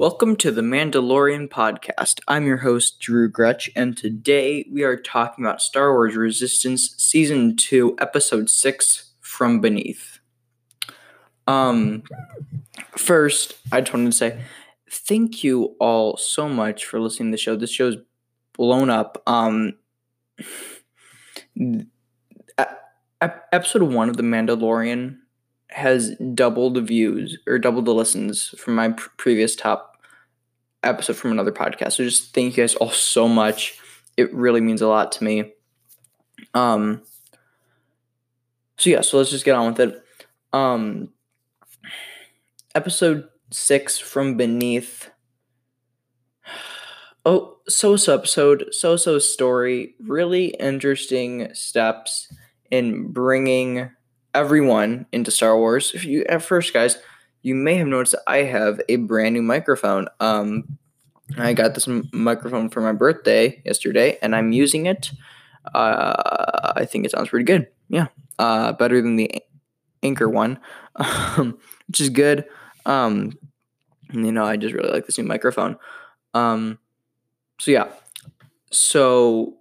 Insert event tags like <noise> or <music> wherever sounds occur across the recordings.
Welcome to the Mandalorian podcast. I'm your host, Drew Gretsch, and today we are talking about Star Wars Resistance Season 2, Episode 6 From Beneath. Um, first, I just wanted to say thank you all so much for listening to the show. This show's blown up. Um, episode 1 of The Mandalorian has doubled the views or doubled the listens from my pr- previous top episode from another podcast. So just thank you guys all so much. It really means a lot to me. Um so yeah, so let's just get on with it. Um episode 6 from beneath <sighs> Oh, so-so episode, so-so story, really interesting steps in bringing everyone into Star Wars. If you at first guys, you may have noticed I have a brand new microphone. Um, I got this m- microphone for my birthday yesterday, and I'm using it. Uh, I think it sounds pretty good. Yeah, uh, better than the Anchor one, <laughs> um, which is good. Um, you know, I just really like this new microphone. Um, so yeah, so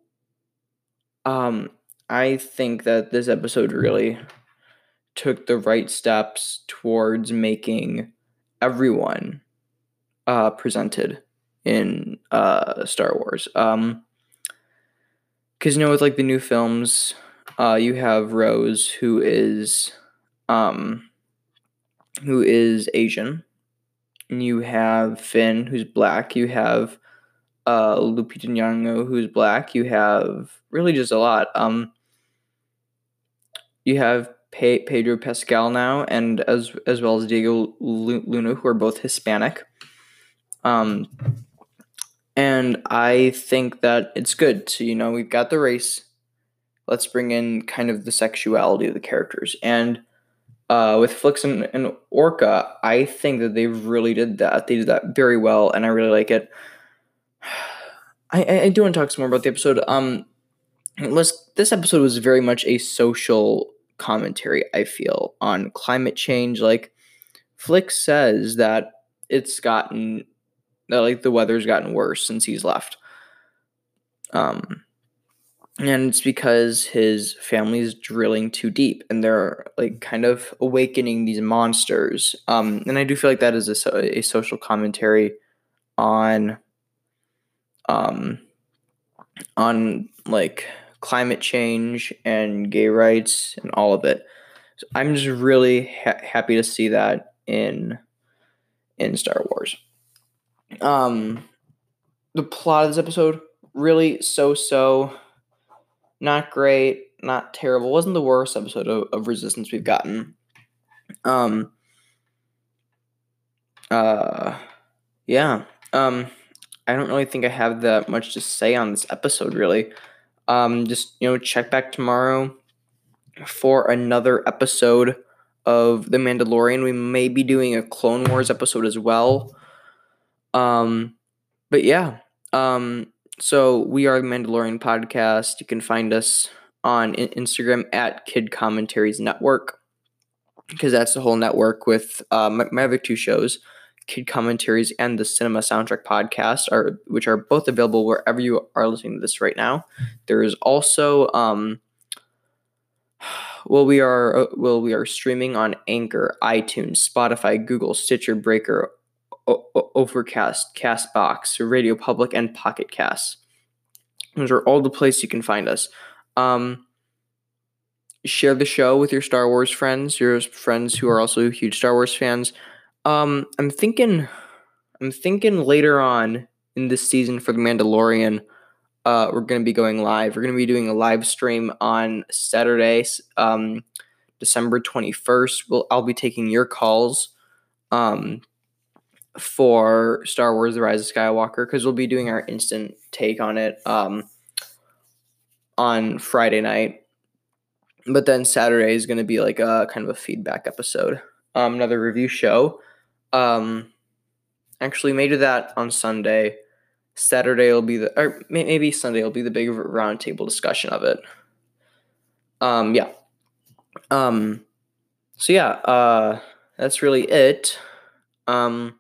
um, I think that this episode really took the right steps towards making everyone uh, presented in uh, Star Wars. Um, because you know, with like the new films, uh, you have Rose, who is, um, who is Asian. And you have Finn, who's black. You have uh, Lupita Nyong'o, who's black. You have really just a lot. Um, you have Pe- Pedro Pascal now, and as as well as Diego Luna, who are both Hispanic. Um, and I think that it's good. So you know, we've got the race. Let's bring in kind of the sexuality of the characters, and uh, with Flix and, and Orka, I think that they really did that. They did that very well, and I really like it. <sighs> I, I do want to talk some more about the episode. Um, let's, this episode was very much a social commentary, I feel, on climate change. Like, Flick says that it's gotten that like the weather's gotten worse since he's left. Um and it's because his family's drilling too deep and they're like kind of awakening these monsters. Um and I do feel like that is a, a social commentary on um on like climate change and gay rights and all of it. So I'm just really ha- happy to see that in in Star Wars. Um, the plot of this episode really so so, not great, not terrible. wasn't the worst episode of, of Resistance we've gotten. Um. Uh, yeah. Um, I don't really think I have that much to say on this episode. Really, um, just you know, check back tomorrow for another episode of The Mandalorian. We may be doing a Clone Wars episode as well. Um, but yeah. Um, so we are the Mandalorian podcast. You can find us on Instagram at Kid Commentaries Network because that's the whole network with uh, my, my, other two shows, Kid Commentaries and the Cinema Soundtrack Podcast, are which are both available wherever you are listening to this right now. There is also um, well, we are uh, well, we are streaming on Anchor, iTunes, Spotify, Google, Stitcher, Breaker, Overcast, Castbox, Radio Public, and Pocket Casts. Those are all the places you can find us. Um, share the show with your Star Wars friends, your friends who are also huge Star Wars fans. Um, I'm thinking, I'm thinking later on in this season for the Mandalorian, uh, we're to be going live. We're to be doing a live stream on Saturday, um, December 21st. We'll, I'll be taking your calls. Um, for Star Wars: The Rise of Skywalker because we'll be doing our instant take on it um, on Friday night. But then Saturday is to be like a kind of a feedback episode, um, another review show. Um, actually, maybe that on Sunday. Saturday will be the, or maybe Sunday will be the big roundtable discussion of it. Um, yeah. Um, so yeah, uh, that's really it. Um,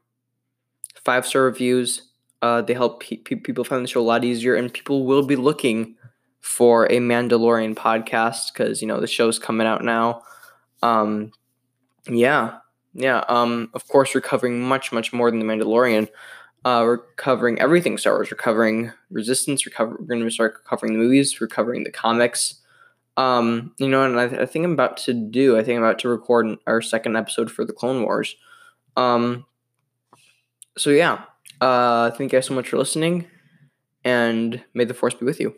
five star reviews. Uh, they help pe- pe- people find the show a lot easier, and people will be looking for a Mandalorian podcast because you know the show's coming out now. Um, yeah, yeah. Um, of course, we're covering much, much more than the Mandalorian. Uh, we're covering everything Star Wars. We're covering Resistance. We're, cover- we're going to start covering the movies. We're covering the comics. Um, you know, and I, I, think I'm about to do. I think I'm about to record our second episode for the Clone Wars. Um, so yeah, uh, thank you guys so much for listening, and may the force be with you.